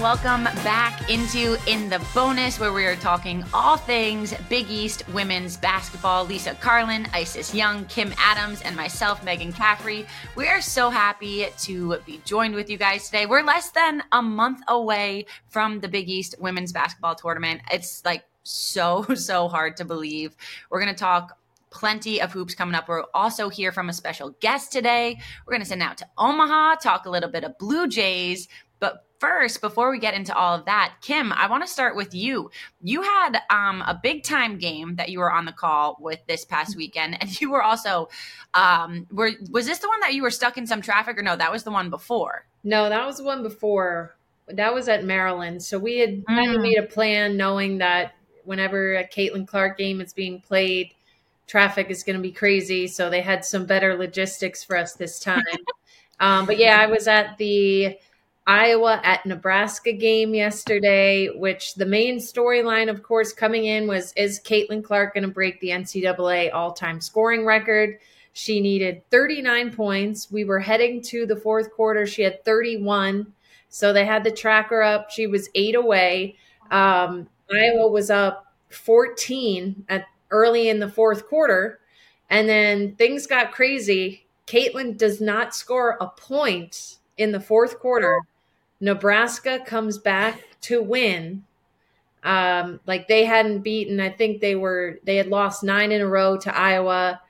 welcome back into In the Bonus, where we are talking all things Big East women's basketball. Lisa Carlin, Isis Young, Kim Adams, and myself, Meghan Caffrey. We are so happy to be joined with you guys today. We're less than a month away from the Big East women's basketball tournament. It's like so, so hard to believe. We're going to talk plenty of hoops coming up. We're also here from a special guest today. We're going to send out to Omaha, talk a little bit of Blue Jays, first, before we get into all of that, Kim, I want to start with you. You had um, a big time game that you were on the call with this past weekend, and you were also um, were was this the one that you were stuck in some traffic, or no? That was the one before. No, that was the one before. That was at Maryland. So we had mm. kind of made a plan, knowing that whenever a Caitlin Clark game is being played, traffic is going to be crazy. So they had some better logistics for us this time. um, but yeah, I was at the Iowa at Nebraska game yesterday, which the main storyline, of course, coming in was is Caitlin Clark going to break the NCAA all time scoring record? She needed 39 points. We were heading to the fourth quarter. She had 31. So they had the tracker up. She was eight away. Um, Iowa was up 14 at early in the fourth quarter. And then things got crazy. Caitlin does not score a point in the fourth quarter. Nebraska comes back to win. Um, like they hadn't beaten, I think they were they had lost nine in a row to Iowa.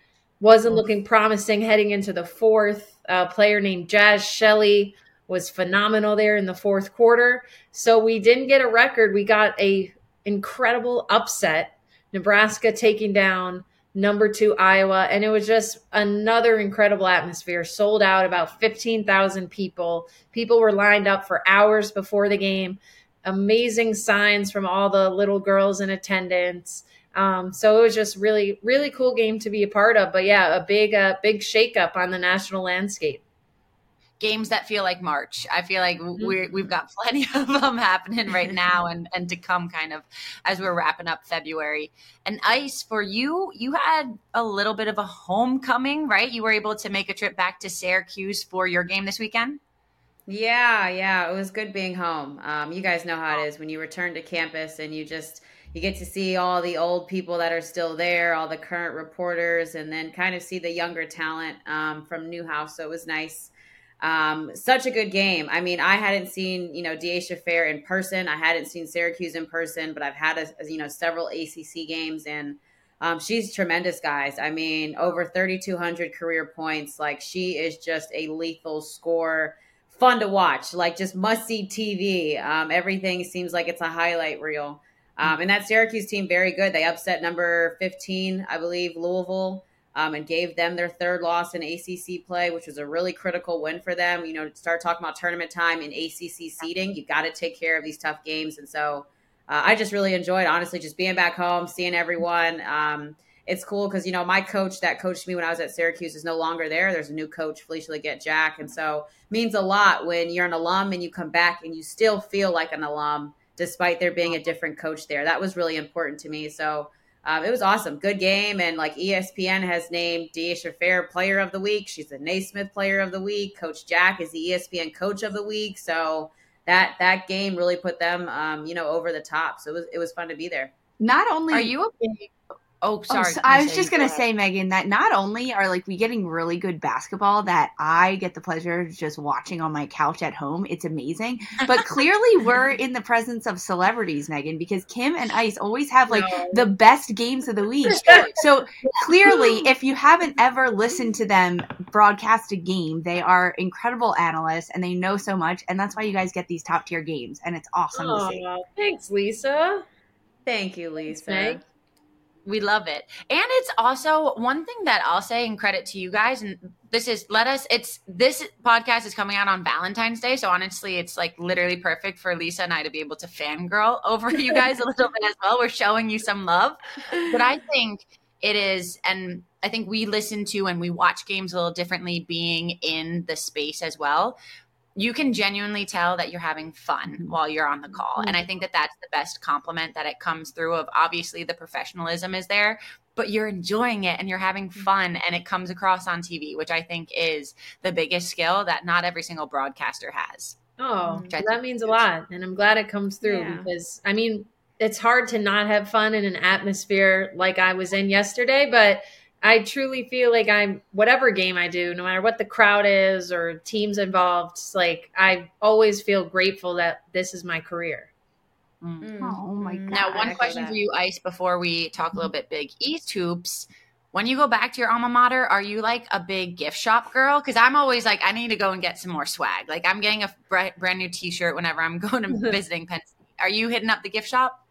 Wasn't looking promising heading into the fourth. A player named Jaz Shelley was phenomenal there in the fourth quarter. So we didn't get a record. We got a incredible upset. Nebraska taking down number two Iowa, and it was just another incredible atmosphere. Sold out, about fifteen thousand people. People were lined up for hours before the game. Amazing signs from all the little girls in attendance. Um, so it was just really, really cool game to be a part of. But yeah, a big, uh, big shakeup on the national landscape games that feel like March. I feel like mm-hmm. we we've got plenty of them happening right now and, and to come kind of as we're wrapping up February. And Ice, for you, you had a little bit of a homecoming, right? You were able to make a trip back to Syracuse for your game this weekend. Yeah, yeah, it was good being home. Um, you guys know how it is when you return to campus and you just you get to see all the old people that are still there, all the current reporters, and then kind of see the younger talent um, from Newhouse. So it was nice um, such a good game. I mean, I hadn't seen you know Dyaisha Fair in person. I hadn't seen Syracuse in person, but I've had a, you know several ACC games, and um, she's tremendous, guys. I mean, over 3,200 career points. Like she is just a lethal scorer. Fun to watch, like just must see TV. Um, everything seems like it's a highlight reel. Um, and that Syracuse team very good. They upset number 15, I believe, Louisville um, and gave them their third loss in ACC play, which was a really critical win for them. You know, start talking about tournament time in ACC seeding, you got to take care of these tough games. And so uh, I just really enjoyed, honestly, just being back home, seeing everyone. Um, it's cool because you know my coach that coached me when I was at Syracuse is no longer there. There's a new coach, Felisha Legette-Jack, and so means a lot when you're an alum and you come back and you still feel like an alum despite there being a different coach there. That was really important to me. So um, it was awesome. Good game. And like ESPN has named Dyaisha Fair Player of the Week. She's the Naismith Player of the Week. Coach Jack is the ESPN Coach of the Week. So that that game really put them, um, you know, over the top. So it was it was fun to be there. Not only are you a big Oh, oh, sorry. Oh, so I was just going to say, Meghan, that not only are like we getting really good basketball that I get the pleasure of just watching on my couch at home, it's amazing. But clearly, we're in the presence of celebrities, Meghan, because Kim and Ice always have like no. the best games of the week. So clearly, if you haven't ever listened to them broadcast a game, they are incredible analysts and they know so much, and that's why you guys get these top tier games, and it's awesome oh, to see. Thanks, Lisa. Thank you, Lisa. Thanks, we love it. And it's also one thing that I'll say in credit to you guys, and this is let us it's this podcast is coming out on Valentine's Day. So honestly, it's like literally perfect for Lisa and I to be able to fangirl over you guys a little bit as well. We're showing you some love. But I think it is and I think we listen to and we watch games a little differently being in the space as well you can genuinely tell that you're having fun while you're on the call. And I think that that's the best compliment that it comes through of obviously the professionalism is there, but you're enjoying it and you're having mm-hmm. fun and it comes across on TV, which I think is the biggest skill that not every single broadcaster has. Oh, that means a lot. And I'm glad it comes through yeah. because, I mean, it's hard to not have fun in an atmosphere like I was in yesterday, but I truly feel like I'm whatever game I do, no matter what the crowd is or teams involved, like I always feel grateful that this is my career. Mm. mm. Oh, oh my mm. god. Now, one question for you, Ice, before we talk a little mm-hmm. bit big East hoops. When you go back to your alma mater, are you like a big gift shop girl? Because I'm always like, I need to go and get some more swag. Like, I'm getting a brand new T-shirt whenever I'm going to visiting Penn State. Are you hitting up the gift shop?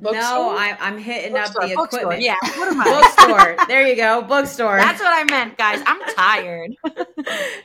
No, I, I'm hitting bookstore, up the bookstore. equipment. Yeah, what am I? bookstore. There you go, bookstore. That's what I meant, guys. I'm tired.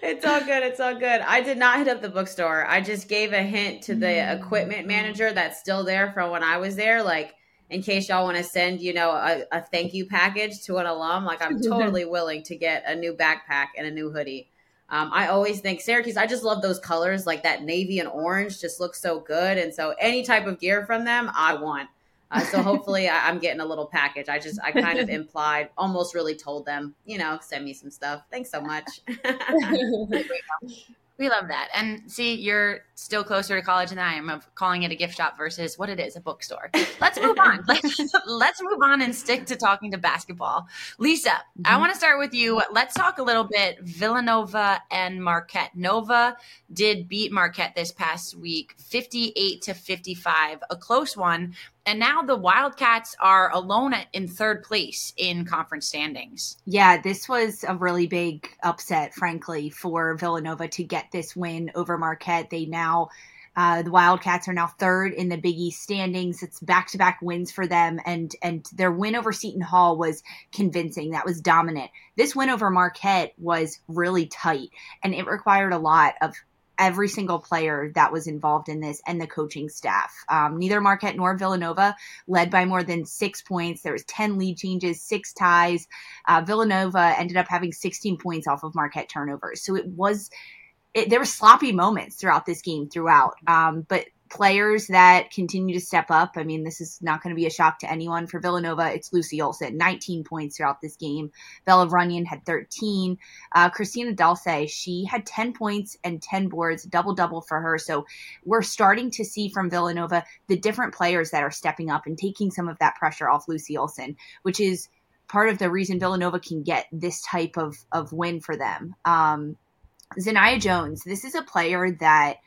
it's all good. It's all good. I did not hit up the bookstore. I just gave a hint to the equipment manager that's still there from when I was there. Like, in case y'all want to send, you know, a, a thank you package to an alum, like I'm totally willing to get a new backpack and a new hoodie. Um, I always think Syracuse, I just love those colors, like that navy and orange just looks so good. And so any type of gear from them, I want. Uh, so hopefully I, am getting a little package. I just I kind of implied, almost really told them, you know, send me some stuff. Thanks so much. We love that. And see, you're still closer to college than I am of calling it a gift shop versus what it is, a bookstore. Let's move on. let's, let's move on and stick to talking to basketball. Lisa, mm-hmm. I want to start with you. Let's talk a little bit Villanova and Marquette. Nova did beat Marquette this past week, 58 to 55, a close one. And now the Wildcats are alone in third place in conference standings. Yeah, this was a really big upset, frankly, for Villanova to get this win over Marquette. They now, uh, the Wildcats are now third in the Big East standings. It's back to back wins for them, and and their win over Seton Hall was convincing. That was dominant. This win over Marquette was really tight, and it required a lot of every single player that was involved in this and the coaching staff. Um, neither Marquette nor Villanova led by more than six points. There was 10 lead changes, six ties. Uh, Villanova ended up having 16 points off of Marquette turnovers. So it was, it, there were sloppy moments throughout this game throughout. Um, but players that continue to step up. I mean, this is not going to be a shock to anyone. For Villanova, it's Lucy Olsen, 19 points throughout this game. Bella Runyan had 13. Uh, Christina Dalce, she had 10 points and 10 boards, double double for her. So we're starting to see from Villanova the different players that are stepping up and taking some of that pressure off Lucy Olsen, which is part of the reason Villanova can get this type of, of win for them. Um, Zania Jones, this is a player that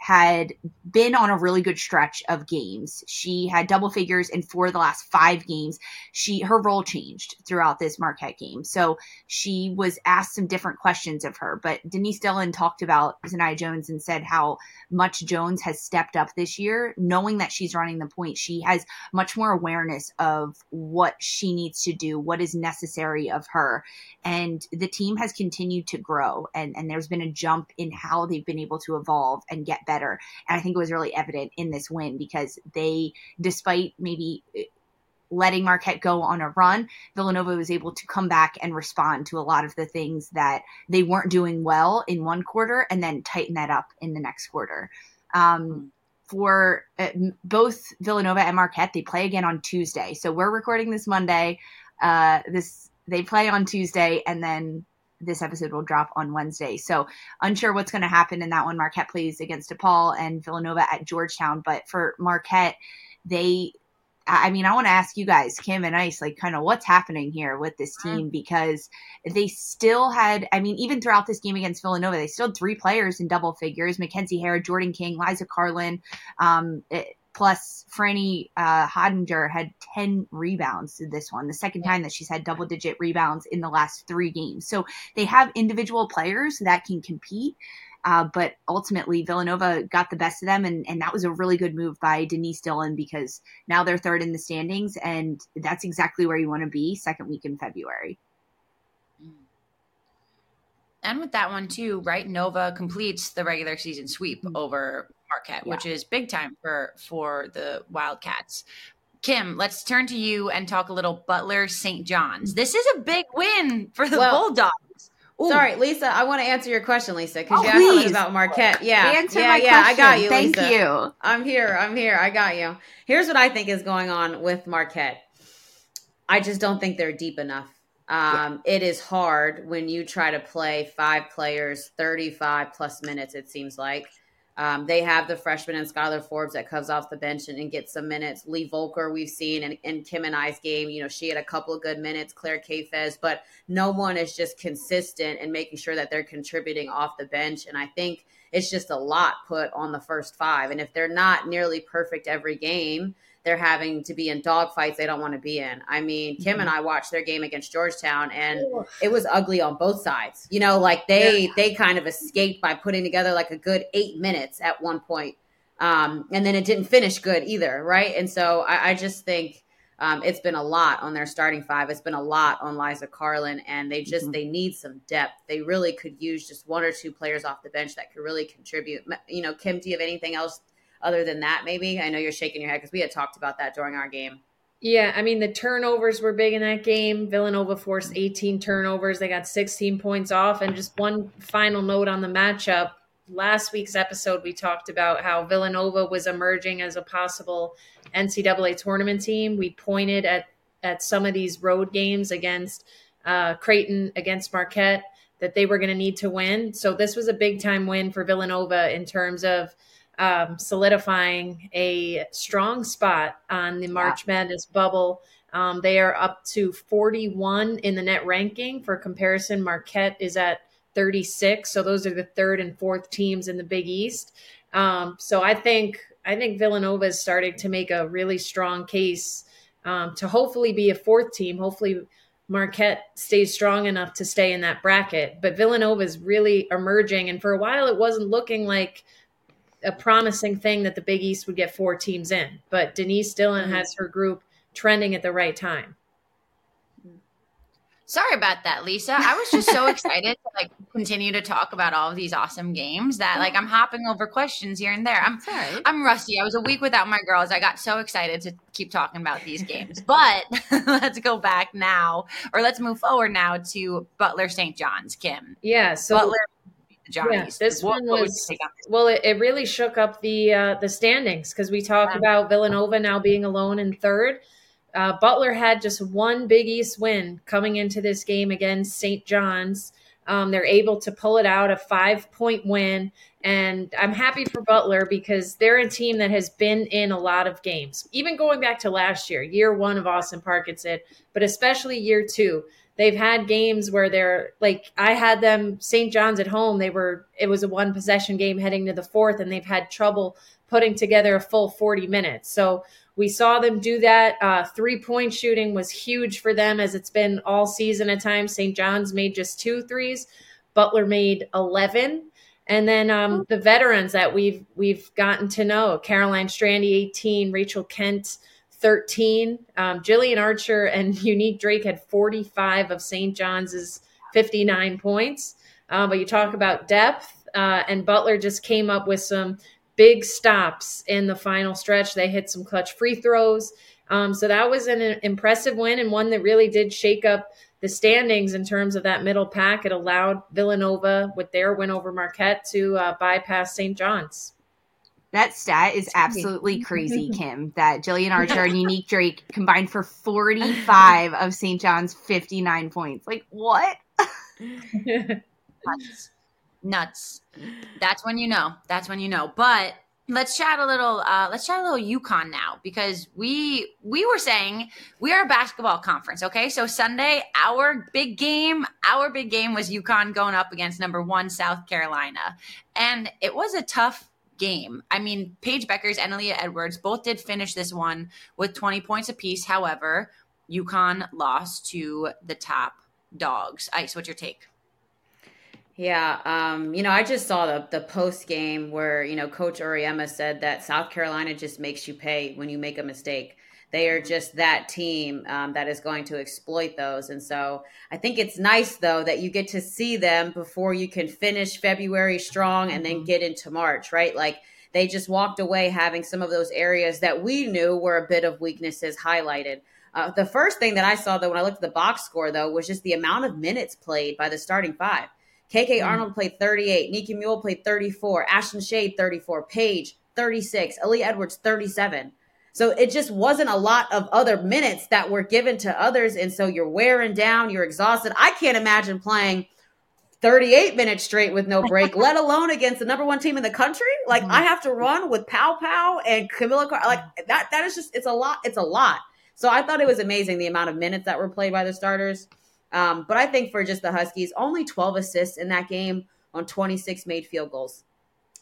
had been on a really good stretch of games. She had double figures in four of the last five games. She her role changed throughout this Marquette game. So she was asked some different questions of her. But Denise Dillon talked about Zania Jones and said how much Jones has stepped up this year, knowing that she's running the point. She has much more awareness of what she needs to do, what is necessary of her. And the team has continued to grow and, and there's been a jump in how they've been able to evolve and get better. And I think it was really evident in this win because they, despite maybe eh, letting Marquette go on a run, Villanova was able to come back and respond to a lot of the things that they weren't doing well in one quarter and then tighten that up in the next quarter. Um, for uh, both Villanova and Marquette, they play again on Tuesday. So we're recording this Monday. Uh, this they play on Tuesday, and then this episode will drop on Wednesday. So unsure what's going to happen in that one. Marquette plays against DePaul and Villanova at Georgetown. But for Marquette, they I mean, I want to ask you guys, Kim and Ice, like kind of what's happening here with this mm-hmm. team because they still had, I mean, even throughout this game against Villanova, they still had three players in double figures Mackenzie Hare, Jordan King, Liza Karlen. Um, it, Plus, Franny uh, Hottinger had 10 rebounds in this one, the second time that she's had double digit rebounds in the last three games. So they have individual players that can compete. Uh, but ultimately, Villanova got the best of them, and, and that was a really good move by Denise Dillon because now they're third in the standings, and that's exactly where you want to be second week in February. And with that one too, right? Nova completes the regular season sweep mm-hmm. over Marquette, yeah. which is big time for for the Wildcats. Kim, let's turn to you and talk a little Butler St. John's. This is a big win for the well, Bulldogs. Ooh. Sorry, Lisa. I want to answer your question, Lisa, because oh, you asked please. about Marquette. Yeah, answer yeah, yeah. Question. I got you. Thank Lisa. you. I'm here. I'm here. I got you. Here's what I think is going on with Marquette. I just don't think they're deep enough. Um, yeah. It is hard when you try to play five players, 35 plus minutes. It seems like Um, they have the freshman and Skylar Forbes that comes off the bench and, and gets some minutes. Lee Volker, we've seen in, in Kim and I's game, you know, she had a couple of good minutes, Claire Kaifes, but no one is just consistent in making sure that they're contributing off the bench. And I think it's just a lot put on the first five. And if they're not nearly perfect every game, they're having to be in dogfights they don't want to be in. I mean, Kim mm-hmm. and I watched their game against Georgetown and Ooh. it was ugly on both sides. You know, like they yeah. they kind of escaped by putting together like a good 8 minutes at one point. Um, and then it didn't finish good either, right? And so I, I just think um, it's been a lot on their starting five. It's been a lot on Liza Karlen, and they just mm-hmm. they need some depth. They really could use just one or two players off the bench that could really contribute. You know, Kim, do you have anything else other than that, maybe? I know you're shaking your head because we had talked about that during our game. Yeah, I mean the turnovers were big in that game. Villanova forced 18 turnovers. They got 16 points off. And just one final note on the matchup. Last week's episode, we talked about how Villanova was emerging as a possible NCAA tournament team. We pointed at at some of these road games against uh, Creighton, against Marquette, that they were going to need to win. So this was a big time win for Villanova in terms of um, solidifying a strong spot on the March yeah. Madness bubble. Um, they are up to 41 in the net ranking. For comparison, Marquette is at 36. So those are the third and fourth teams in the Big East. Um, so I think I think Villanova is starting to make a really strong case um, to hopefully be a fourth team. Hopefully Marquette stays strong enough to stay in that bracket. But Villanova is really emerging, and for a while it wasn't looking like a promising thing that the Big East would get four teams in, but Denise Dillon mm-hmm. has her group trending at the right time. Sorry about that, Lisa. I was just so excited to like continue to talk about all of these awesome games that like I'm hopping over questions here and there. I'm right. I'm rusty. I was a week without my girls. I got so excited to keep talking about these games. but let's go back now, or let's move forward now to Butler St. John's. Kim. Yeah. So Butler yeah, this what, one was well. It, it, really shook up the uh, the standings because we talked yeah. about Villanova now being alone in third. Uh, Butler had just one Big East win coming into this game against St. John's. Um, they're able to pull it out a five point win. And I'm happy for Butler because they're a team that has been in a lot of games, even going back to last year, year one of Austin Parkinson, but especially year two they've had games where they're like I had them St. John's at home. They were it was a one possession game heading to the fourth, and they've had trouble putting together a full 40 minutes. So we saw them do that. Uh, three point shooting was huge for them as it's been all season at times. St. John's made just two threes. Butler made 11. And then um, the veterans that we've we've gotten to know: Caroline Strande, 18; Rachel Kent, 13. Um, Jillian Archer and Unique Drake had 45 of St. John's 59 points. Uh, but you talk about depth, uh, and Butler just came up with some big stops in the final stretch. They hit some clutch free throws. Um, so that was an impressive win and one that really did shake up the standings in terms of that middle pack. It allowed Villanova, with their win over Marquette, to uh, bypass St. John's. That stat is absolutely crazy, Kim. That Jillian Archer and Unique Drake combined for 45 of St. John's 59 points. Like, what? Nuts. Nuts. That's when you know. That's when you know. But let's chat a little uh, let's chat a little UConn now because we we were saying we are a basketball conference okay so sunday our big game our big game was UConn going up against number one south carolina and it was a tough game. I mean, Paige Bueckers and Aaliyah Edwards both did finish this one with 20 points apiece. However, UConn lost to the top dogs. Ice, what's your take? Yeah, um, you know, I just saw the the post game where you know Coach Auriemma said that South Carolina just makes you pay when you make a mistake they are just that team um, that is going to exploit those. And so I think it's nice, though, that you get to see them before you can finish February strong and then mm-hmm. get into March, right? Like they just walked away having some of those areas that we knew were a bit of weaknesses highlighted. Uh, the first thing that I saw, though, when I looked at the box score, though, was just the amount of minutes played by the starting five. KK mm-hmm. Arnold played 38, Nika Mühl played 34, Ashlynn Shade 34, Paige 36, Ellie Edwards 37. So it just wasn't a lot of other minutes that were given to others. And so you're wearing down, you're exhausted. I can't imagine playing 38 minutes straight with no break, let alone against the number one team in the country. Like mm-hmm. I have to run with Paopao and Kamilla Car- like that that is just it's a lot, it's a lot. So I thought it was amazing the amount of minutes that were played by the starters. Um, but I think for just the Huskies, only 12 assists in that game on 26 made field goals.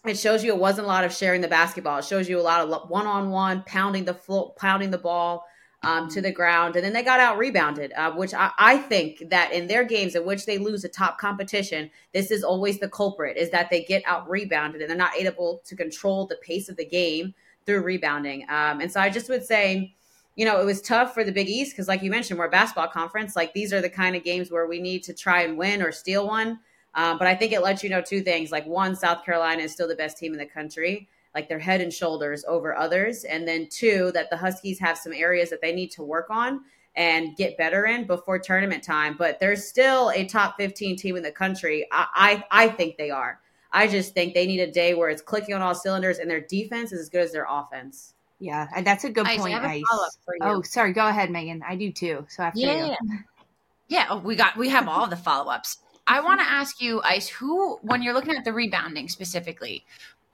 It shows you it wasn't a lot of sharing the basketball. It shows you a lot of one-on-one pounding the floor, pounding the ball um, to the ground, and then they got out rebounded. Uh, which I, I think that in their games in which they lose a top competition, this is always the culprit: is that they get out rebounded and they're not able to control the pace of the game through rebounding. Um, and so I just would say you know, it was tough for the Big East because, like you mentioned, we're a basketball conference. Like these are the kind of games where we need to try and win or steal one. Um, but I think it lets you know two things. Like one, South Carolina is still the best team in the country. Like they're head and shoulders over others. And then two, that the Huskies have some areas that they need to work on and get better in before tournament time. But they're still a top 15 team in the country. I, I, I think they are. I just think they need a day where it's clicking on all cylinders and their defense is as good as their offense. Yeah, that's a good Ice, point. Ice. Oh, sorry. Go ahead, Meghan. I do too. So after yeah, you. yeah. Oh, we got we have all the follow ups. I want to ask you, Ice, who when you're looking at the rebounding specifically,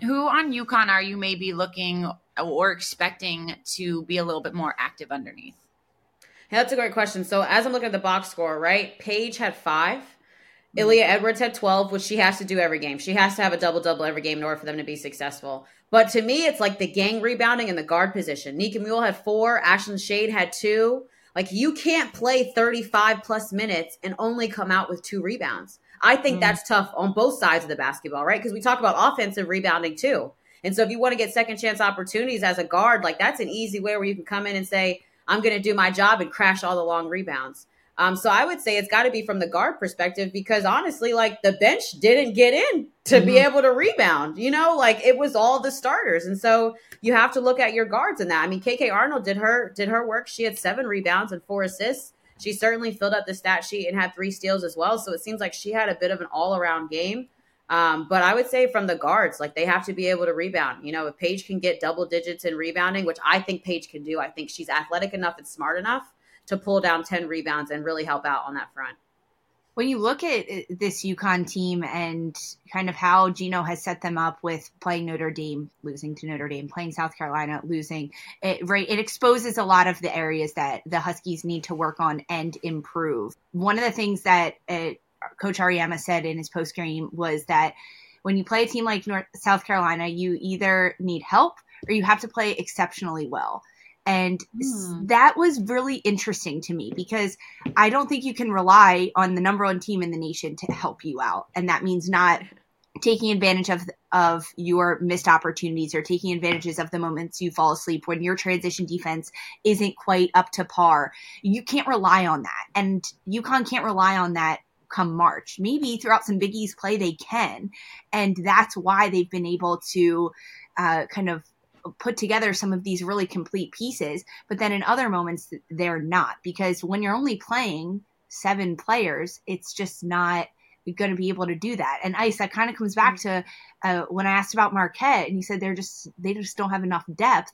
who on UConn are you maybe looking or expecting to be a little bit more active underneath? Hey, that's a great question. So as I'm looking at the box score, right? Paige had five. Aaliyah Edwards had 12, which she has to do every game. She has to have a double double every game in order for them to be successful. But to me, it's like the gang rebounding in the guard position. Nika Mühl had four, Ashlynn Shade had two. Like you can't play 35 plus minutes and only come out with two rebounds. I think mm. that's tough on both sides of the basketball, right? Because we talk about offensive rebounding too. And so if you want to get second chance opportunities as a guard, like that's an easy way where you can come in and say, I'm going to do my job and crash all the long rebounds. Um, so I would say it's got to be from the guard perspective because honestly, like the bench didn't get in to mm-hmm. be able to rebound. You know, like it was all the starters, and so you have to look at your guards in that. I mean, KK Arnold did her did her work. She had seven rebounds and four assists. She certainly filled up the stat sheet and had three steals as well. So it seems like she had a bit of an all around game. Um, but I would say from the guards, like they have to be able to rebound. You know, if Paige can get double digits in rebounding, which I think Paige can do, I think she's athletic enough and smart enough to pull down 10 rebounds and really help out on that front. When you look at uh, this UConn team and kind of how Gino has set them up with playing Notre Dame, losing to Notre Dame, playing South Carolina, losing, it, right, it exposes a lot of the areas that the Huskies need to work on and improve. One of the things that uh, Coach Auriemma said in his post game was that when you play a team like North, South Carolina, you either need help or you have to play exceptionally well. And mm. that was really interesting to me because I don't think you can rely on the number one team in the nation to help you out. And that means not taking advantage of of your missed opportunities or taking advantages of the moments you fall asleep when your transition defense isn't quite up to par. You can't rely on that. And UConn can't rely on that come March. Maybe throughout some Big East play they can. And that's why they've been able to uh, kind of put together some of these really complete pieces, but then in other moments they're not because when you're only playing seven players, it's just not going to be able to do that. And ice that kind of comes back to uh, when I asked about Marquette, and he said they're just they just don't have enough depth.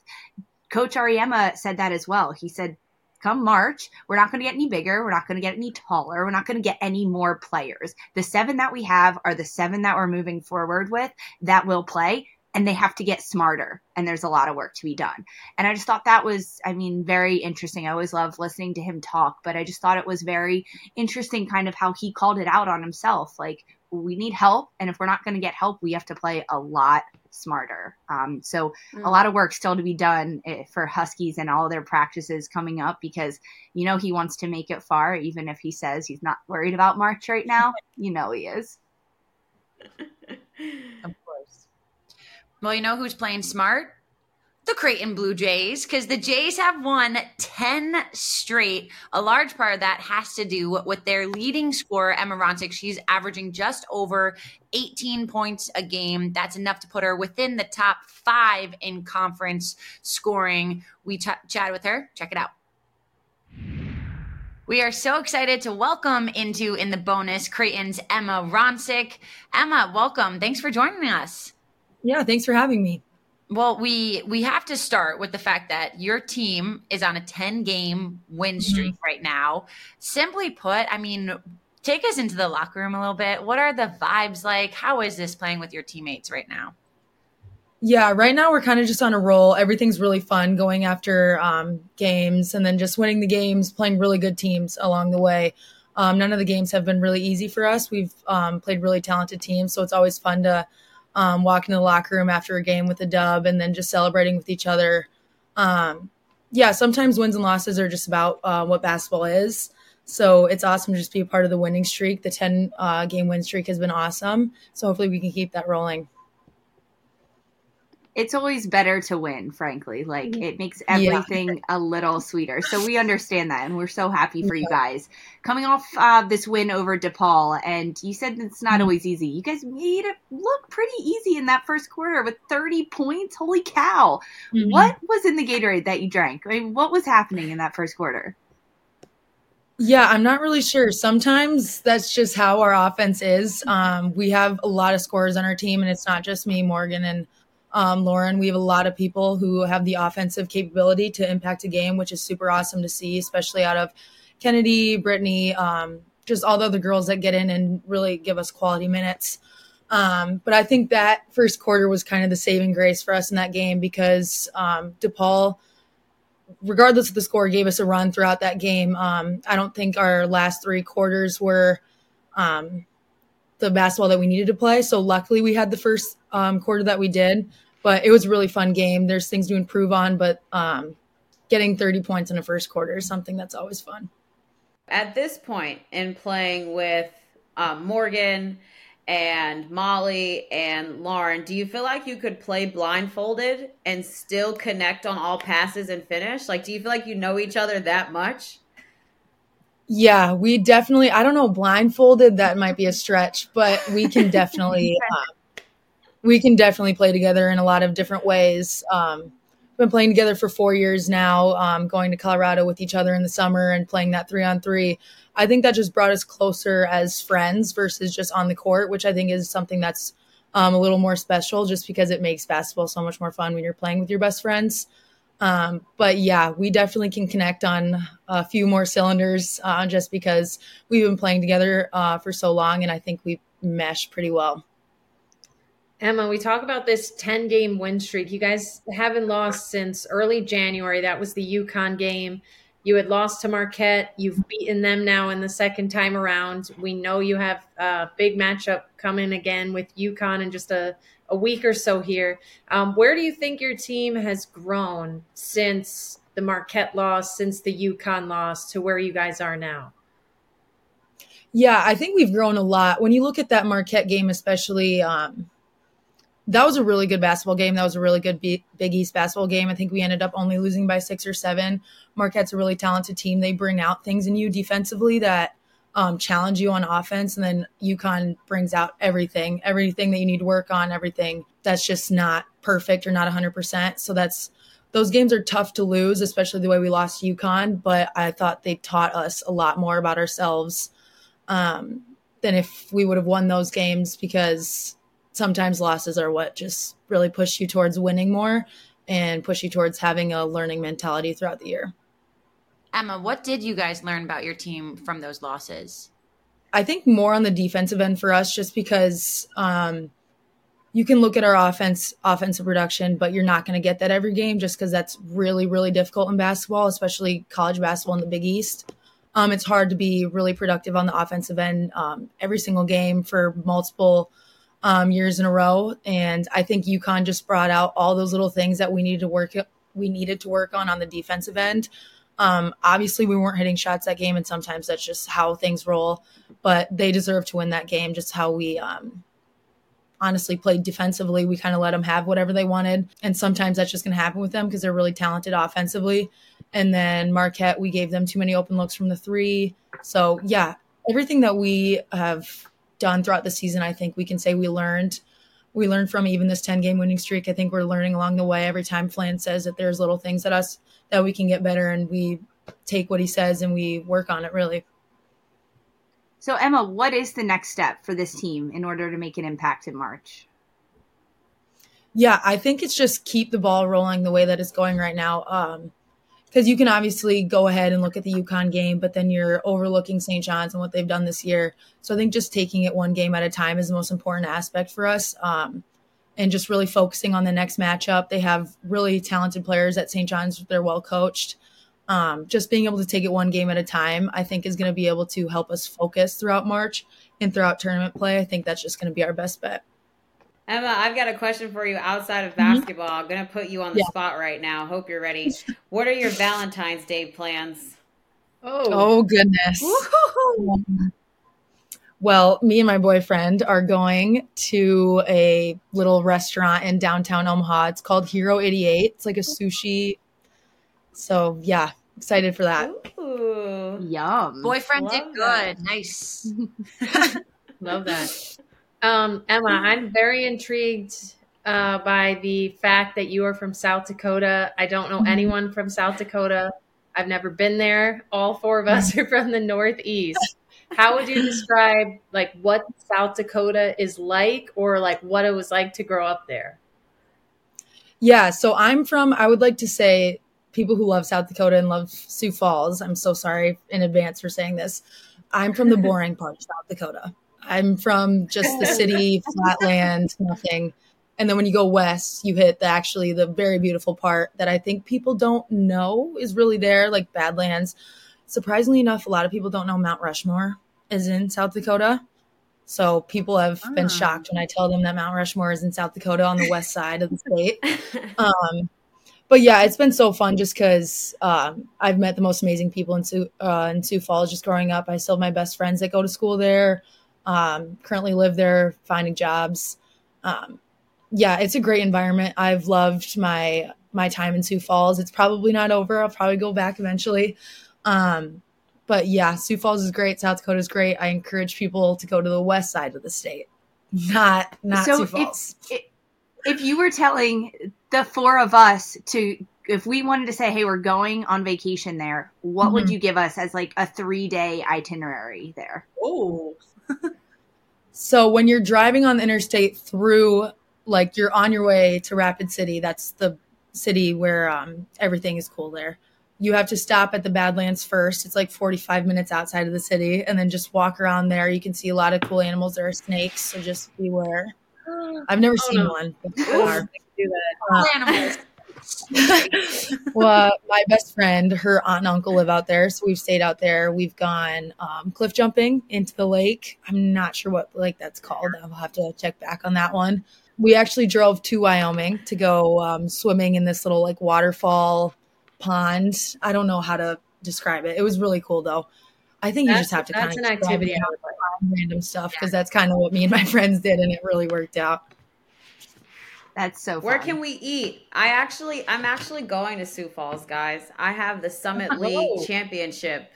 Coach Auriemma said that as well. He said come March, we're not going to get any bigger. We're not going to get any taller. We're not going to get any more players. The seven that we have are the seven that we're moving forward with that will play and they have to get smarter and there's a lot of work to be done. And i just thought that was i mean very interesting. I always love listening to him talk but i just thought it was very interesting kind of how he called it out on himself. Like we need help and if we're not going to get help we have to play a lot smarter. Um, so mm. a lot of work still to be done eh, for huskies and all their practices coming up because you know he wants to make it far even if he says he's not worried about march right now. You know he is Well, you know who's playing smart? The Creighton Blue Jays, because the Jays have won 10 straight. A large part of that has to do with their leading scorer, Emma Ronsiek. She's averaging just over 18 points a game. That's enough to put her within the top five in conference scoring. We ch- chatted with her. Check it out. We are so excited to welcome into in the bonus Creighton's Emma Ronsiek. Emma, welcome. Thanks for joining us. Yeah, thanks for having me. Well, we we have to start with the fact that your team is on a 10 game win mm-hmm. streak mm-hmm. right now. Simply put, I mean, take us into the locker room a little bit. What are the vibes like? How is this playing with your teammates right now? Yeah, right now we're kind of just on a roll. Everything's really fun going after um, games and then just winning the games, playing really good teams along the way. Um, none of the games have been really easy for us. We've um, played really talented teams, so it's always fun to um, walk in the locker room after a game with a dub and then just celebrating with each other. Um, yeah, sometimes wins and losses are just about uh, what basketball is. So it's awesome to just be a part of the winning streak. The 10 uh, game win streak has been awesome. So hopefully we can keep that rolling it's always better to win, frankly. Like mm-hmm. it makes everything yeah. a little sweeter. So we understand that, and we're so happy for you guys coming off uh, this win over DePaul. And you said it's not mm-hmm. always easy. You guys made it look pretty easy in that first quarter with 30 points. Holy cow! Mm-hmm. What was in the Gatorade that you drank? I mean, what was happening in that first quarter? Yeah, I'm not really sure. Sometimes that's just how our offense is. Um, we have a lot of scorers on our team, and it's not just me, Morgan, and um, Lauren. We have a lot of people who have the offensive capability to impact a game, which is super awesome to see, especially out of Kennedy, Brittany, um, just all the other girls that get in and really give us quality minutes. Um, but I think that first quarter was kind of the saving grace for us in that game because um, DePaul, regardless of the score, gave us a run throughout that game. Um, I don't think our last three quarters were um, the basketball that we needed to play. So luckily we had the first um, quarter that we did, but it was a really fun game. There's things to improve on, but um, getting 30 points in a first quarter is something that's always fun. At this point in playing with um, Morgan and Molly and Lauren, do you feel like you could play blindfolded and still connect on all passes and finish? Like, do you feel like you know each other that much? Yeah, we definitely, I don't know, blindfolded, that might be a stretch, but we can definitely, um, we can definitely play together in a lot of different ways. Um, been playing together for four years now, um, going to Colorado with each other in the summer and playing that three on three. I think that just brought us closer as friends versus just on the court, which I think is something that's um, a little more special just because it makes basketball so much more fun when you're playing with your best friends. Um, but yeah, we definitely can connect on a few more cylinders uh, just because we've been playing together uh, for so long, and I think we mesh pretty well. Emma, we talk about this 10 game win streak. You guys haven't lost since early January. That was the UConn game. You had lost to Marquette. You've beaten them now in the second time around. We know you have a big matchup coming again with UConn in just a, a week or so here. Um, where do you think your team has grown since the Marquette loss, since the UConn loss, to where you guys are now? Yeah, I think we've grown a lot. When you look at that Marquette game, especially, um, that was a really good basketball game. That was a really good Big East basketball game. I think we ended up only losing by six or seven. Marquette's a really talented team. They bring out things in you defensively that um, challenge you on offense, and then UConn brings out everything, everything that you need to work on, everything that's just not perfect or not 100%. So that's those games are tough to lose, especially the way we lost UConn. But I thought they taught us a lot more about ourselves um, than if we would have won those games because sometimes losses are what just really push you towards winning more and push you towards having a learning mentality throughout the year. Emma, what did you guys learn about your team from those losses? I think more on the defensive end for us, just because um, you can look at our offense, offensive production, but you're not going to get that every game just because that's really, really difficult in basketball, especially college basketball in the Big East. Um, it's hard to be really productive on the offensive end um, every single game for multiple um, years in a row. And I think UConn just brought out all those little things that we needed to work we needed to work on on the defensive end. Um, obviously, we weren't hitting shots that game, and sometimes that's just how things roll. But they deserve to win that game. Just how we um, honestly played defensively. We kind of let them have whatever they wanted, and sometimes that's just going to happen with them because they're really talented offensively. And then Marquette, we gave them too many open looks from the three. So yeah, everything that we have done throughout the season, I think we can say we learned we learned from even this 10 game winning streak. I think we're learning along the way. Every time Flan says that there's little things that us that we can get better and we take what he says and we work on it really. So Emma, what is the next step for this team in order to make an impact in March? Yeah, I think it's just keep the ball rolling the way that it's going right now. Um, because you can obviously go ahead and look at the UConn game, but then you're overlooking St. John's and what they've done this year. So I think just taking it one game at a time is the most important aspect for us. Um, and just really focusing on the next matchup. They have really talented players at St. John's. They're well coached. Um, just being able to take it one game at a time, I think, is going to be able to help us focus throughout March and throughout tournament play. I think that's just going to be our best bet. Emma, I've got a question for you outside of mm-hmm. basketball. Mm-hmm. I'm going to put you on the yeah. spot right now. Hope you're ready. What are your Valentine's Day plans? Oh, oh goodness. Well, me and my boyfriend are going to a little restaurant in downtown Omaha. It's called Hiro 88. It's like a sushi. So, yeah, excited for that. Ooh. Yum. Boyfriend Love did good. That. Nice. Love that. Um, Emma, I'm very intrigued uh, by the fact that you are from South Dakota. I don't know mm-hmm. anyone from South Dakota. I've never been there. All four of us are from the Northeast. How would you describe like what South Dakota is like or like what it was like to grow up there? Yeah, so I'm from I would like to say people who love South Dakota and love Sioux Falls. I'm so sorry in advance for saying this. I'm from the boring part of South Dakota. I'm from just the city, flatland, nothing. And then when you go west, you hit the actually the very beautiful part that I think people don't know is really there, like Badlands surprisingly enough, a lot of people don't know Mount Rushmore is in South Dakota. So people have been ah. shocked when I tell them that Mount Rushmore is in South Dakota on the west side of the state. Um, but yeah, it's been so fun just because um, I've met the most amazing people in Sioux, uh, in Sioux Falls just growing up. I still have my best friends that go to school there, um, currently live there, finding jobs. Um, yeah, it's a great environment. I've loved my my time in Sioux Falls. It's probably not over. I'll probably go back eventually. Um, but yeah, Sioux Falls is great. South Dakota is great. I encourage people to go to the west side of the state, not not so Sioux Falls. If, if you were telling the four of us to, if we wanted to say, "Hey, we're going on vacation there," what mm-hmm. would you give us as like a three day itinerary there? Oh. so when you're driving on the interstate through, like you're on your way to Rapid City, that's the city where um, everything is cool there you have to stop at the Badlands first. It's like 45 minutes outside of the city, and then just walk around there. You can see a lot of cool animals. There are snakes, so just beware. I've never oh, seen no. one before. Uh, well, my best friend, her aunt and uncle live out there, so we've stayed out there. We've gone um, cliff jumping into the lake. I'm not sure what lake that's called. I'll have to check back on that one. We actually drove to Wyoming to go um, swimming in this little like waterfall pond. I don't know how to describe it. It was really cool though. I think that's, you just have to kind of an activity I would like. random stuff because yeah. that's kind of what me and my friends did and it really worked out. That's so fun. Where can we eat? I actually I'm actually going to Sioux Falls, guys. I have the Summit League oh. Championship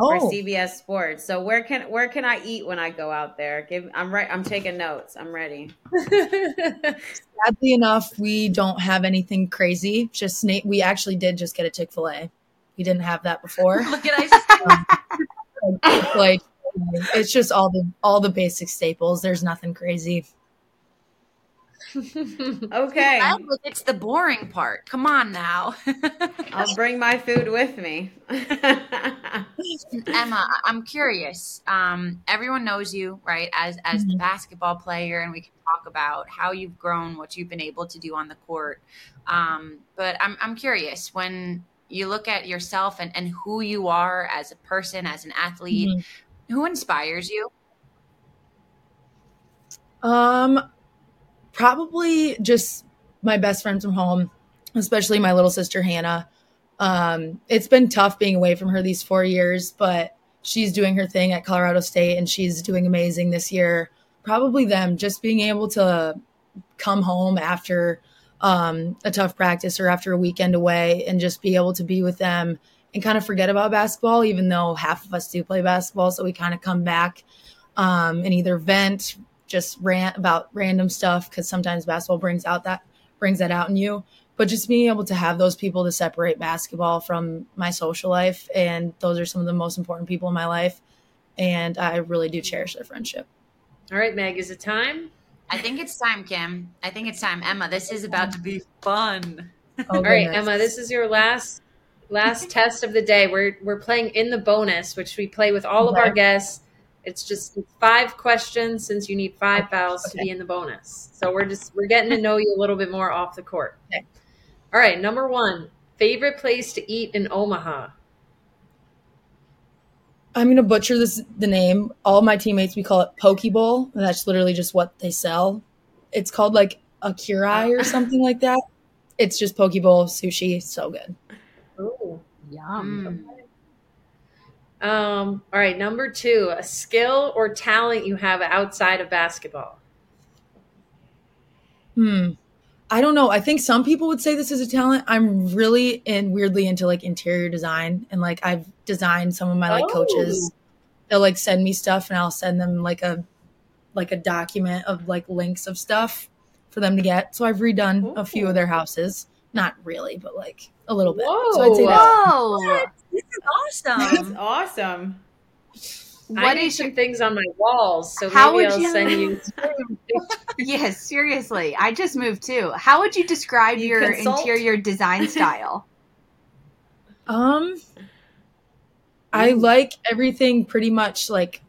oh. for CBS Sports. So where can where can I eat when I go out there? Give I'm right. I'm taking notes. I'm ready. Sadly enough, we don't have anything crazy. Just we actually did just get a Chick Fil A. We didn't have that before. Look at I. Um, like it's just all the all the basic staples. There's nothing crazy. Okay. Well, it's the boring part. Come on now. I'll bring my food with me. Emma, I'm curious. Um, everyone knows you, right, as as mm-hmm. the basketball player, and we can talk about how you've grown, what you've been able to do on the court. Um, but I'm I'm curious when you look at yourself and, and who you are as a person, as an athlete, mm-hmm. who inspires you? Um, probably just my best friends from home, especially my little sister Hannah. Um, it's been tough being away from her these four years, but she's doing her thing at Colorado State and she's doing amazing this year. Probably them just being able to come home after um, a tough practice or after a weekend away and just be able to be with them and kind of forget about basketball, even though half of us do play basketball. So we kind of come back um, and either vent, just rant about random stuff because sometimes basketball brings out that brings that out in you. But just being able to have those people to separate basketball from my social life and those are some of the most important people in my life and i really do cherish their friendship. All right meg is it time? I think it's time kim. I think it's time. Emma this is about to be fun. Oh, all right emma this is your last last test of the day. We're we're playing in the bonus, which we play with all of our guests. It's just five questions since you need five fouls to be in the bonus. So we're just we're getting to know you a little bit more off the court. Okay. All right, number one, favorite place to eat in Omaha. I'm gonna butcher this the name. All my teammates we call it Poke Bowl. and That's literally just what they sell. It's called like a Curai or something like that. It's just Poke Bowl sushi. So good. Oh. Yum. Mm. Um, all right, number two, a skill or talent you have outside of basketball. Hmm. I don't know. I think some people would say this is a talent. I'm really and weirdly into like interior design and like I've designed some of my like Oh. coaches. They'll like send me stuff and I'll send them like a like a document of like links of stuff for them to get. So I've redone a few of their houses. Not really, but like a little bit. So I'd say Whoa. that. Whoa. This is awesome. That's awesome. I What need is some your things on my walls, so How maybe would I'll you- send you. Yes, seriously. I just moved too. How would you describe You your consult? interior design style? Um, I like everything pretty much like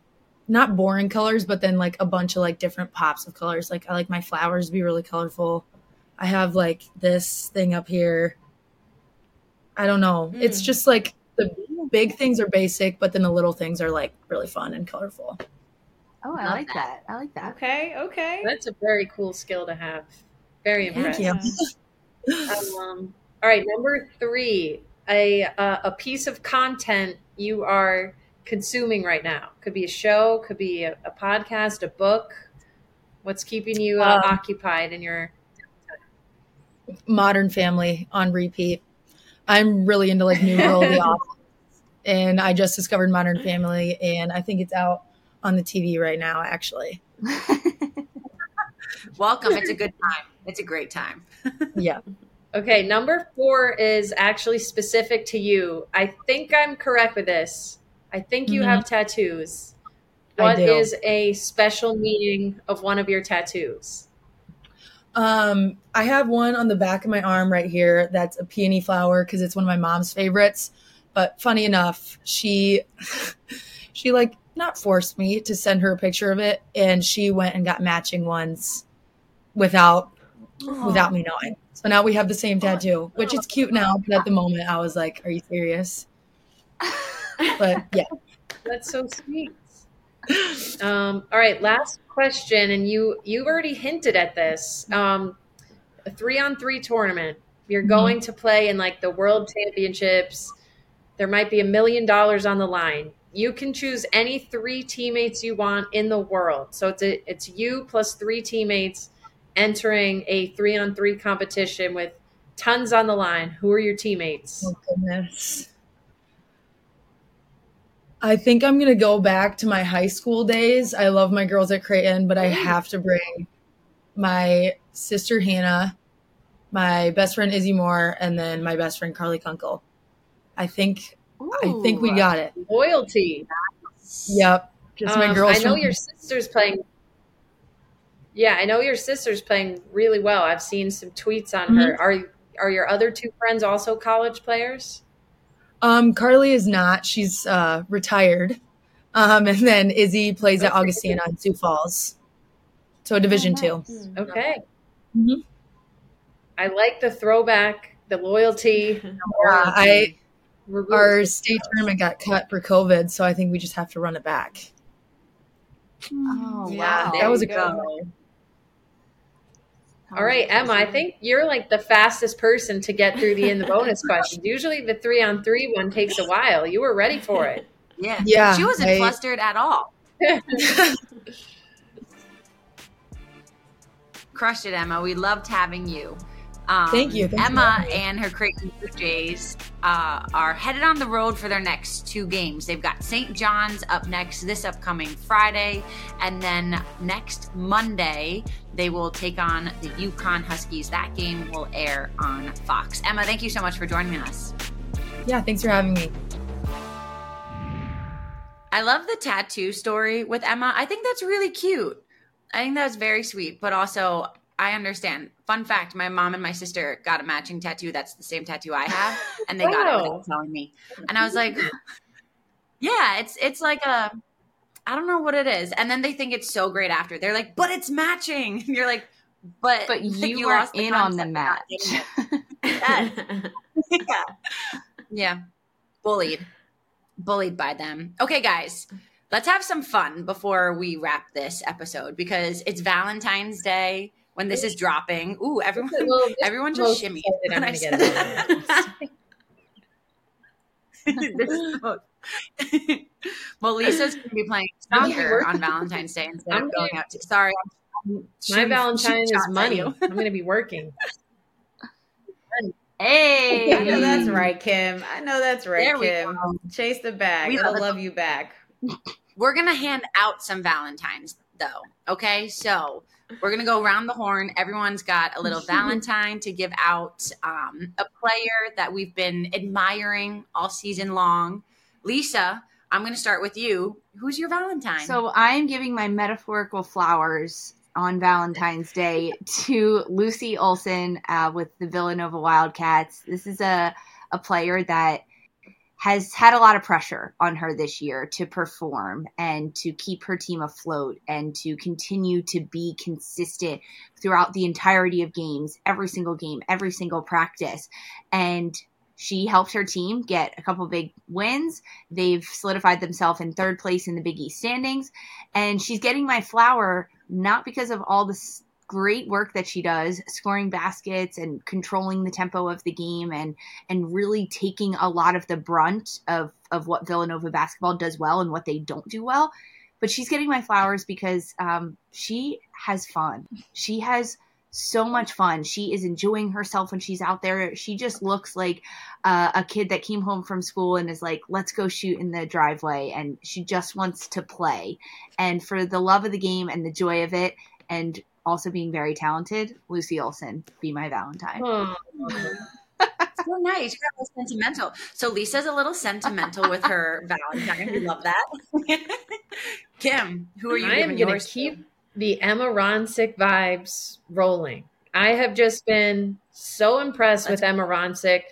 not boring colors, but then like a bunch of like different pops of colors. Like I like my flowers to be really colorful. I have like this thing up here. I don't know. It's Mm. just like the big things are basic, but then the little things are like really fun and colorful. Oh, I Love like that. that. I like that. Okay, okay. That's a very cool skill to have. Very Thank impressive. you. Um, all right, number three, a uh, a piece of content you are consuming right now. Could be a show, could be a, a podcast, a book. What's keeping you uh, Um, occupied in your? Modern Family on repeat. I'm really into like New Girl, The Office, and I just discovered Modern Family, and I think it's out on the TV right now. Actually, Welcome. It's a good time. It's a great time. yeah. Okay, number four is actually specific to you. I think I'm correct with this. I think you Mhm. have tattoos. I What do. is a special meaning of one of your tattoos? Um, I have one on the back of my arm right here. That's a peony flower because it's one of my mom's favorites. But funny enough, she she like not forced me to send her a picture of it, and she went and got matching ones without without me knowing. So now we have the same tattoo, which is cute now. But at the moment, I was like, "Are you serious?" But yeah, That's so sweet. Um, all right, last question, and you you've already hinted at this. Um, a three on three tournament. You're Mhm. going to play in like the World Championships. There might be a million dollars on the line. You can choose any three teammates you want in the world. So it's a, it's you plus three teammates entering a three on three competition with tons on the line. Who are your teammates? oh goodness. I think I'm gonna go back to my high school days. I love my girls at Creighton, but I have to bring my sister Hannah, my best friend Izzy Moore, and then my best friend Carly Kunkel. I think I think we got it. Loyalty. Yep. Just my Um, girls. I know from- your sister's playing. Yeah, I know your sister's playing really well. I've seen some tweets on her. Mm-hmm. Are are your other two friends also college players? Um, Carly is not. She's uh, retired. Um, and then Izzy plays at Okay. Augustana in Sioux Falls. So Division Oh, Two. nice. Okay. Mhm. I like the throwback, the loyalty. Uh, I We're our for- state tournament got cut for COVID, so I think we just have to run it back. Oh, Yeah, wow. that was a you good one. All right, Emma. I think you're like the fastest person to get through the in the bonus questions. Usually, the three on three one takes a while. You were ready for it. Yeah. Yeah, She wasn't I- flustered at all. Crushed it, Emma. We loved having you. Um, Thank you. Thank Emma for having me. and her Creighton Blue Jays uh, are headed on the road for their next two games. They've got St. John's up next this upcoming Friday, and then next Monday they will take on the UConn Huskies. That game will air on Fox. Emma, thank you so much for joining us. Yeah, thanks for having me. I love the tattoo story with Emma. I think that's really cute. I think that's very sweet, but also I understand. Fun fact: my mom and my sister got a matching tattoo. That's the same tattoo I have, and they got it Wow. without telling me. And I was like, "Yeah, it's it's like a, I don't know what it is." And then they think it's so great after. They're like, "But it's matching." And you're like, "But But you, the in on the match. not getting it." yeah. Yeah. Bullied. Bullied by them. Okay, guys. Let's have some fun before we wrap this episode because it's Valentine's Day when this is dropping. Ooh, everyone Well, this everyone just shimmy. excited when I gonna said get that. This is most- well, Lisa's going to be playing I'm gonna be soccer on Valentine's Day instead I'm of going out to. Sorry, I'm My shooting- Valentine shooting is money. I'm going to be working. Hey, I know that's right, Kim. I know that's right, There we Kim. Chase the bag. We It'll love love you back. We're gonna hand out some Valentines though. Okay, so we're gonna go around the horn. Everyone's got a little Valentine to give out. Um, a player that we've been admiring all season long. Lisa, I'm gonna start with you. Who's your Valentine? So I'm giving my metaphorical flowers on Valentine's Day to Lucy Olsen uh, with the Villanova Wildcats. This is a a player that has had a lot of pressure on her this year to perform and to keep her team afloat and to continue to be consistent throughout the entirety of games, every single game, every single practice. And she helped her team get a couple big wins. They've solidified themselves in third place in the Big East standings. And she's getting my flower not because of all this great work that she does, scoring baskets and controlling the tempo of the game and and really taking a lot of the brunt of of what Villanova basketball does well and what they don't do well. But she's getting my flowers because um, she has fun. She has so much fun. She is enjoying herself when she's out there. She just looks like uh, a kid that came home from school and is like, let's go shoot in the driveway. And she just wants to play. And for the love of the game and the joy of it, and also being very talented, Lucy Olsen, be my Valentine. Oh, so nice. You got a little sentimental. So Lisa's a little sentimental with her Valentine. We love that. Kim, who are you I am going to keep the Emma Ronsiek vibes rolling. I have just been so impressed with Emma Ronsiek.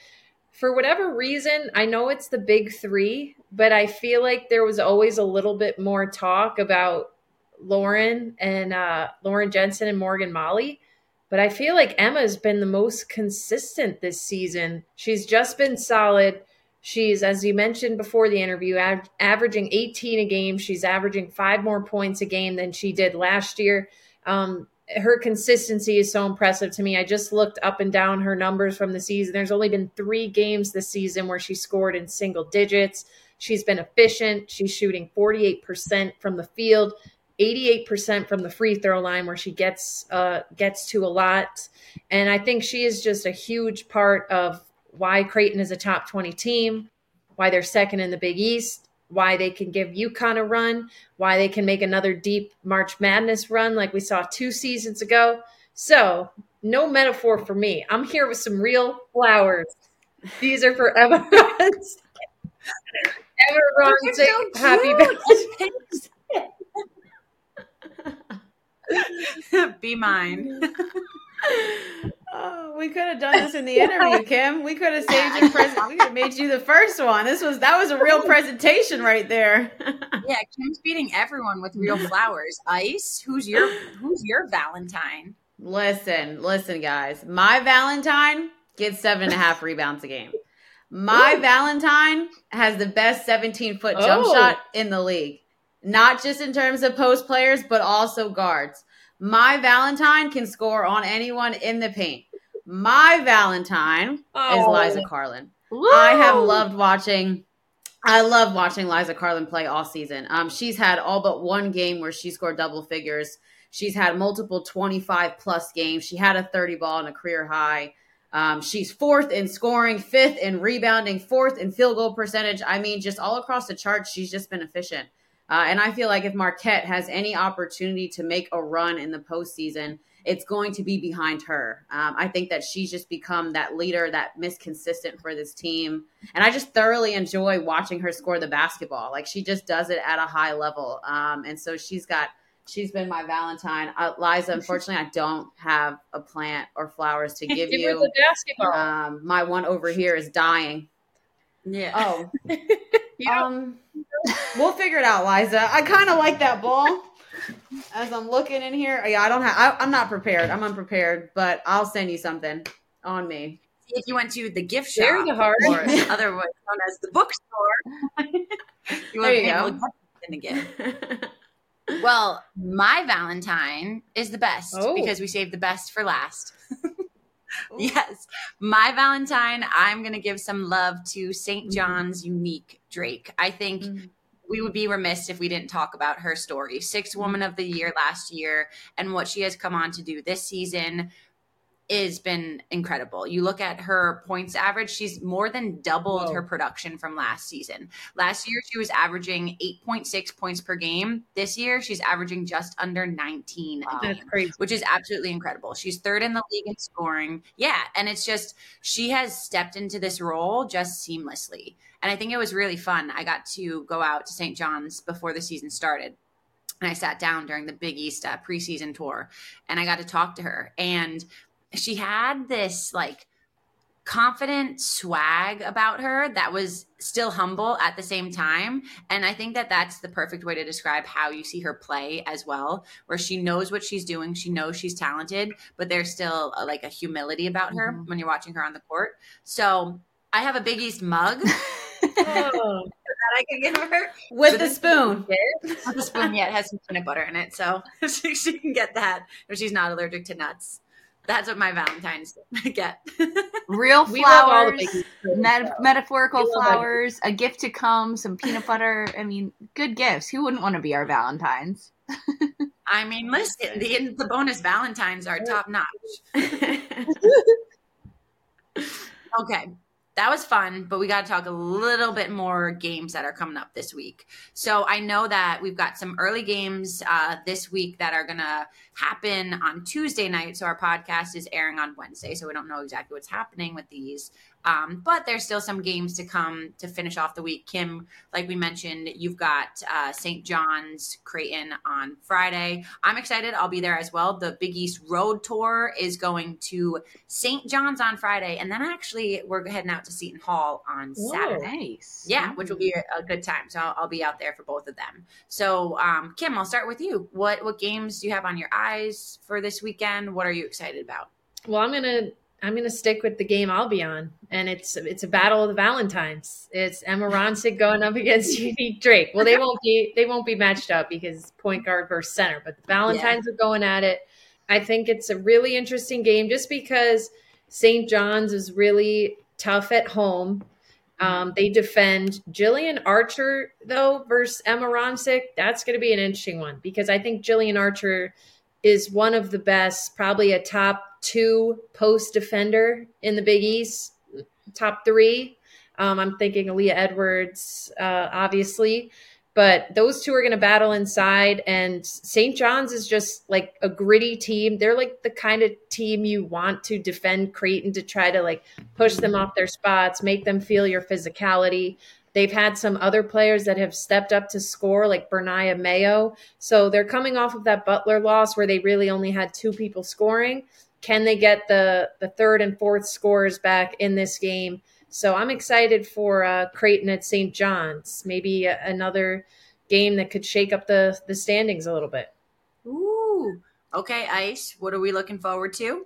For whatever reason, I know it's the big three, but I feel like there was always a little bit more talk about Lauren and uh, Lauren Jensen and Morgan Maly. But I feel like Emma's been the most consistent this season. She's just been solid. She's, as you mentioned before the interview, av- averaging 18 a game. She's averaging five more points a game than she did last year. Um, her consistency is so impressive to me. I just looked up and down her numbers from the season. There's only been three games this season where she scored in single digits. She's been efficient. She's shooting 48% from the field, 88% from the free throw line where she gets uh, gets to a lot. And I think she is just a huge part of why Creighton is a top 20 team, why they're second in the Big East, why they can give UConn a run, why they can make another deep March Madness run like we saw two seasons ago. So, no metaphor for me. I'm here with some real flowers. These are for Emma. Emma Runs, so happy birthday. Be mine. Oh, we could have done this in the interview, Kim. We could have saved your present. We could have made you the first one. This was that was a real presentation right there. Yeah, Kim's beating everyone with real flowers. Ice, who's your who's your Valentine? listen, listen, guys. My Valentine gets seven and a half rebounds a game. My Ooh. Valentine has the best 17 foot jump Oh. shot in the league. Not just in terms of post players, but also guards. My Valentine can score on anyone in the paint. My Valentine is Oh. Liza Karlen. I have loved watching. I love watching Liza Karlen play all season. Um, she's had all but one game where she scored double figures. She's had multiple 25 plus games. She had a 30 ball and a career high. Um, she's fourth in scoring, fifth in rebounding, fourth in field goal percentage. I mean, just all across the charts, she's just been efficient. Uh, and I feel like if Marquette has any opportunity to make a run in the postseason, it's going to be behind her. Um, I think that she's just become that leader, that Miss Consistent for this team. And I just thoroughly enjoy watching her score the basketball. Like she just does it at a high level. Um, and so she's got she's been my Valentine. Uh, Liza, unfortunately, I don't have a plant or flowers to give Give you. the basketball. Um, my one over here is dying. Yeah. Oh, Yeah. um, we'll figure it out, Liza. I kind of like that ball. As I'm looking in here, yeah, I don't have. I, I'm not prepared. I'm unprepared, but I'll send you something on me. if you went to the gift shop, Very hard. or otherwise known as the bookstore, you There you go. to get something to gift. Well, my Valentine is the best Oh. because we saved the best for last. Yes, my Valentine, I'm going to give some love to St. John's Unique Drake. I think Mhm. we would be remiss if we didn't talk about her story. Sixth Woman of the Year last year, and what she has come on to do this season has been incredible. You look at her points average, she's more than doubled Whoa. her production from last season. Last year, she was averaging 8.6 points per game. This year, she's averaging just under 19 Wow. game crazy. which is absolutely incredible. She's third in the league in scoring. Yeah, and it's just she has stepped into this role just seamlessly. And I think it was really fun. I got to go out to St. John's before the season started. And I sat down during the Big East uh, preseason tour and I got to talk to her. And she had this like confident swag about her that was still humble at the same time. And i think that that's the perfect way to describe how you see her play as well where she knows what she's doing she knows she's talented but there's still a, like a humility about her Mhm. when you're watching her on the court. So i have a big east mug. Oh, that i can give her. With the spoon. The spoon yet has some peanut butter in it so she, she can get that. If she's not allergic to nuts that's what my valentine's get Real we all the flowers, met- metaphorical We love it. flowers, a gift to come, some peanut butter. I mean, good gifts. Who wouldn't want to be our Valentines? I mean, listen, the the bonus Valentines are top notch. Okay, that was fun, but we got to talk a little bit more games that are coming up this week. So I know that we've got some early games uh, this week that are going to happen on Tuesday night. So our podcast is airing on Wednesday, so we don't know exactly what's happening with these. Um, but there's still some games to come to finish off the week. Kim, like we mentioned, you've got uh, St. John's Creighton on Friday. I'm excited. I'll be there as well. The Big East Road Tour is going to St. John's on Friday, and then actually we're heading out to Seton Hall on Whoa. Saturday. Nice. Yeah, which will be a, a good time. So I'll, I'll be out there for both of them. So um, Kim, I'll start with you. What what games do you have on your eyes for this weekend? What are you excited about? Well, I'm gonna I'm gonna stick with the game I'll be on, and it's it's a battle of the Valentines. It's Emma Ronsiek going up against Unique Drake. Well, they won't be they won't be matched up because point guard versus center, but the Valentines are going at it. I think it's a really interesting game just because St. John's is really tough at home. Um, they defend Jillian Archer though versus Emma Ronsiek. That's going to be an interesting one because I think Jillian Archer is one of the best, probably a top two post defender in the Big East, top three. Um, I'm thinking Aaliyah Edwards, uh, obviously, but those two are going to battle inside. And St. John's is just like a gritty team. They're like the kind of team you want to defend Creighton to try to like push them off their spots, make them feel your physicality. They've had some other players that have stepped up to score, like Ber'Nyah Mayo. So they're coming off of that Butler loss where they really only had two people scoring. Can they get the the third and fourth scores back in this game? So I'm excited for uh, Creighton at St. John's. Maybe a, another game that could shake up the the standings a little bit. Ooh. Okay, Ice. What are we looking forward to?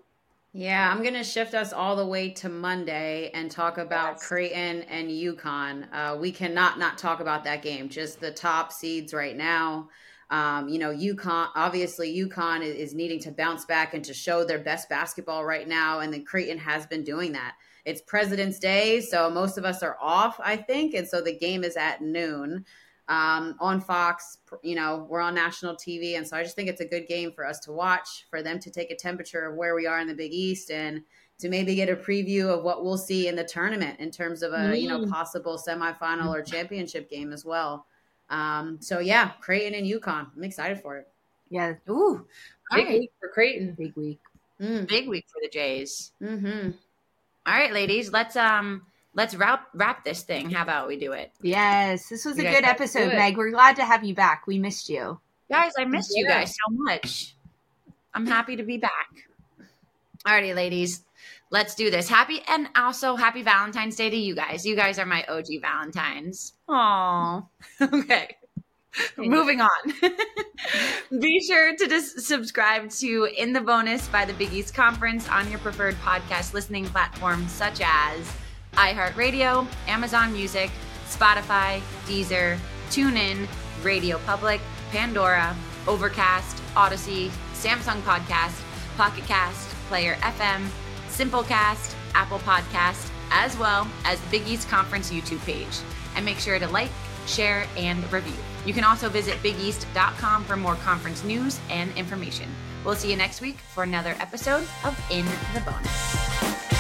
Yeah, I'm going to shift us all the way to Monday and talk about Yes. Creighton and UConn. Uh, we cannot not talk about that game. Just the top seeds right now. Um, you know, UConn, obviously, UConn is, is needing to bounce back and to show their best basketball right now. And then Creighton has been doing that. It's President's Day, so most of us are off, I think. And so the game is at noon um, on Fox. You know, we're on national TV, and so I just think it's a good game for us to watch, for them to take a temperature of where we are in the Big East, and to maybe get a preview of what we'll see in the tournament in terms of a you know Mm. possible semifinal or championship game as well. Um, so yeah, Creighton and UConn. I'm excited for it. Yeah, Ooh. Big right. week for Creighton. big week. Mm, Big week for the Jays. hmm All right, ladies. Let's um let's wrap wrap this thing. How about we do it? Yes, this was a good episode. Meg. We're glad to have you back. We missed you. Guys, I missed you guys so much. I'm happy to be back. Alrighty, ladies, let's do this. Happy and also happy Valentine's Day to you guys. You guys are my OG Valentines. Aww. okay. Moving on. Be sure to just subscribe to In the Bonus by the Big East Conference on your preferred podcast listening platform, such as iHeartRadio, Amazon Music, Spotify, Deezer, TuneIn, Radio Public, Pandora, Overcast, Odyssey, Samsung Podcast, Pocket Cast, Player FM, Simplecast, Apple Podcast, as well as the Big East Conference YouTube page. And make sure to like, share, and review. You can also visit bigeast.com for more conference news and information. We'll see you next week for another episode of In the Bonus.